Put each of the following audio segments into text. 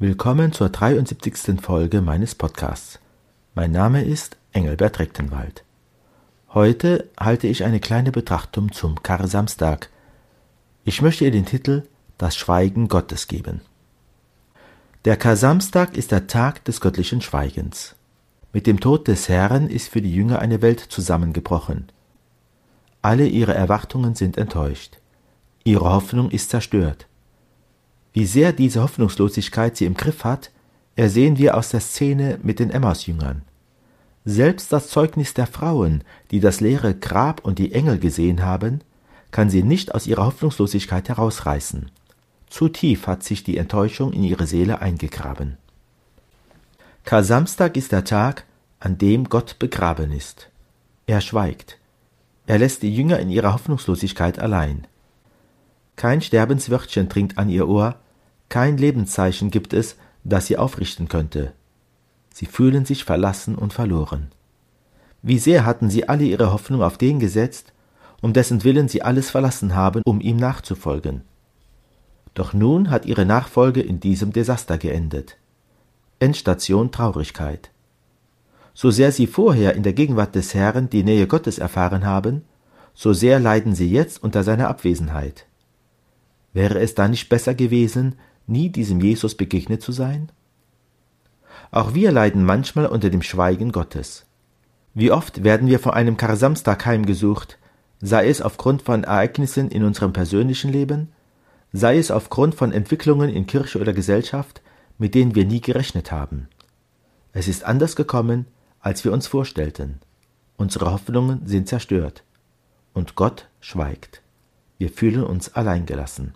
Willkommen zur 73. Folge meines Podcasts. Mein Name ist Engelbert Rechtenwald. Heute halte ich eine kleine Betrachtung zum Kar-Samstag. Ich möchte ihr den Titel Das Schweigen Gottes geben. Der Kar-Samstag ist der Tag des göttlichen Schweigens. Mit dem Tod des Herrn ist für die Jünger eine Welt zusammengebrochen. Alle ihre Erwartungen sind enttäuscht. Ihre Hoffnung ist zerstört. Wie sehr diese Hoffnungslosigkeit sie im Griff hat, ersehen wir aus der Szene mit den Emmausjüngern. Selbst das Zeugnis der Frauen, die das leere Grab und die Engel gesehen haben, kann sie nicht aus ihrer Hoffnungslosigkeit herausreißen. Zu tief hat sich die Enttäuschung in ihre Seele eingegraben. Kar-Samstag ist der Tag, an dem Gott begraben ist. Er schweigt. Er lässt die Jünger in ihrer Hoffnungslosigkeit allein. Kein Sterbenswörtchen dringt an ihr Ohr, kein Lebenszeichen gibt es, das sie aufrichten könnte. Sie fühlen sich verlassen und verloren. Wie sehr hatten sie alle ihre Hoffnung auf den gesetzt, um dessen Willen sie alles verlassen haben, um ihm nachzufolgen. Doch nun hat ihre Nachfolge in diesem Desaster geendet. Endstation Traurigkeit. So sehr sie vorher in der Gegenwart des Herrn die Nähe Gottes erfahren haben, so sehr leiden sie jetzt unter seiner Abwesenheit. Wäre es da nicht besser gewesen, nie diesem Jesus begegnet zu sein? Auch wir leiden manchmal unter dem Schweigen Gottes. Wie oft werden wir vor einem Kar-Samstag heimgesucht, sei es aufgrund von Ereignissen in unserem persönlichen Leben, sei es aufgrund von Entwicklungen in Kirche oder Gesellschaft, mit denen wir nie gerechnet haben. Es ist anders gekommen, als wir uns vorstellten. Unsere Hoffnungen sind zerstört. Und Gott schweigt. Wir fühlen uns alleingelassen.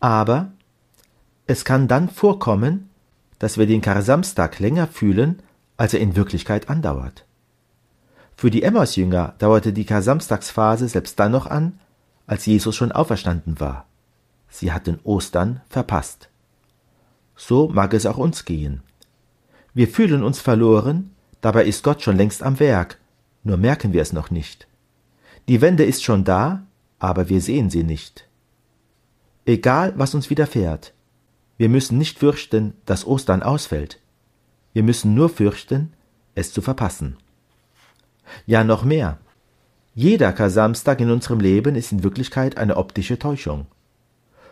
Aber es kann dann vorkommen, dass wir den Kar-Samstag länger fühlen, als er in Wirklichkeit andauert. Für die Emmausjünger dauerte die Kar-Samstagsphase selbst dann noch an, als Jesus schon auferstanden war. Sie hatten Ostern verpasst. So mag es auch uns gehen. Wir fühlen uns verloren, dabei ist Gott schon längst am Werk, nur merken wir es noch nicht. Die Wende ist schon da, aber wir sehen sie nicht. Egal, was uns widerfährt, wir müssen nicht fürchten, dass Ostern ausfällt. Wir müssen nur fürchten, es zu verpassen. Ja, noch mehr. Jeder Kar-Samstag in unserem Leben ist in Wirklichkeit eine optische Täuschung.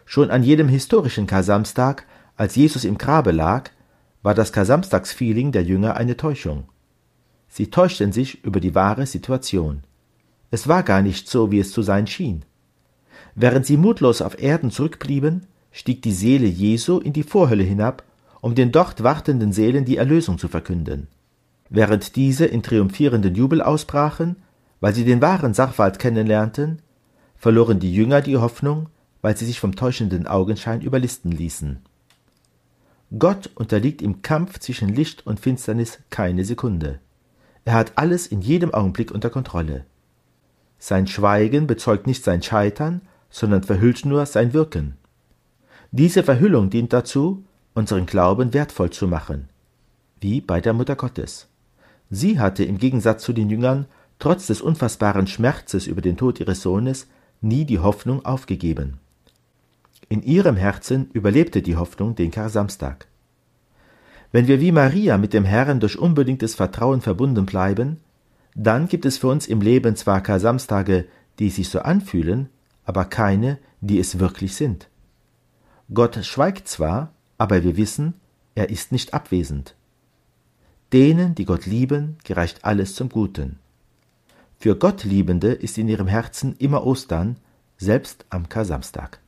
Schon an jedem historischen Kar-Samstag, als Jesus im Grabe lag, war das Kar-Samstags-Feeling der Jünger eine Täuschung. Sie täuschten sich über die wahre Situation. Es war gar nicht so, wie es zu sein schien. Während sie mutlos auf Erden zurückblieben, stieg die Seele Jesu in die Vorhölle hinab, um den dort wartenden Seelen die Erlösung zu verkünden. Während diese in triumphierenden Jubel ausbrachen, weil sie den wahren Sachwald kennenlernten, verloren die Jünger die Hoffnung, weil sie sich vom täuschenden Augenschein überlisten ließen. Gott unterliegt im Kampf zwischen Licht und Finsternis keine Sekunde. Er hat alles in jedem Augenblick unter Kontrolle. Sein Schweigen bezeugt nicht sein Scheitern, sondern verhüllt nur sein Wirken. Diese Verhüllung dient dazu, unseren Glauben wertvoll zu machen, wie bei der Mutter Gottes. Sie hatte im Gegensatz zu den Jüngern trotz des unfassbaren Schmerzes über den Tod ihres Sohnes nie die Hoffnung aufgegeben. In ihrem Herzen überlebte die Hoffnung den Kar-Samstag. Wenn wir wie Maria mit dem Herrn durch unbedingtes Vertrauen verbunden bleiben, dann gibt es für uns im Leben zwar Kar-Samstage, die sich so anfühlen, aber keine, die es wirklich sind. Gott schweigt zwar, aber wir wissen, er ist nicht abwesend. Denen, die Gott lieben, gereicht alles zum Guten. Für Gott Liebende ist in ihrem Herzen immer Ostern, selbst am Kar-Samstag.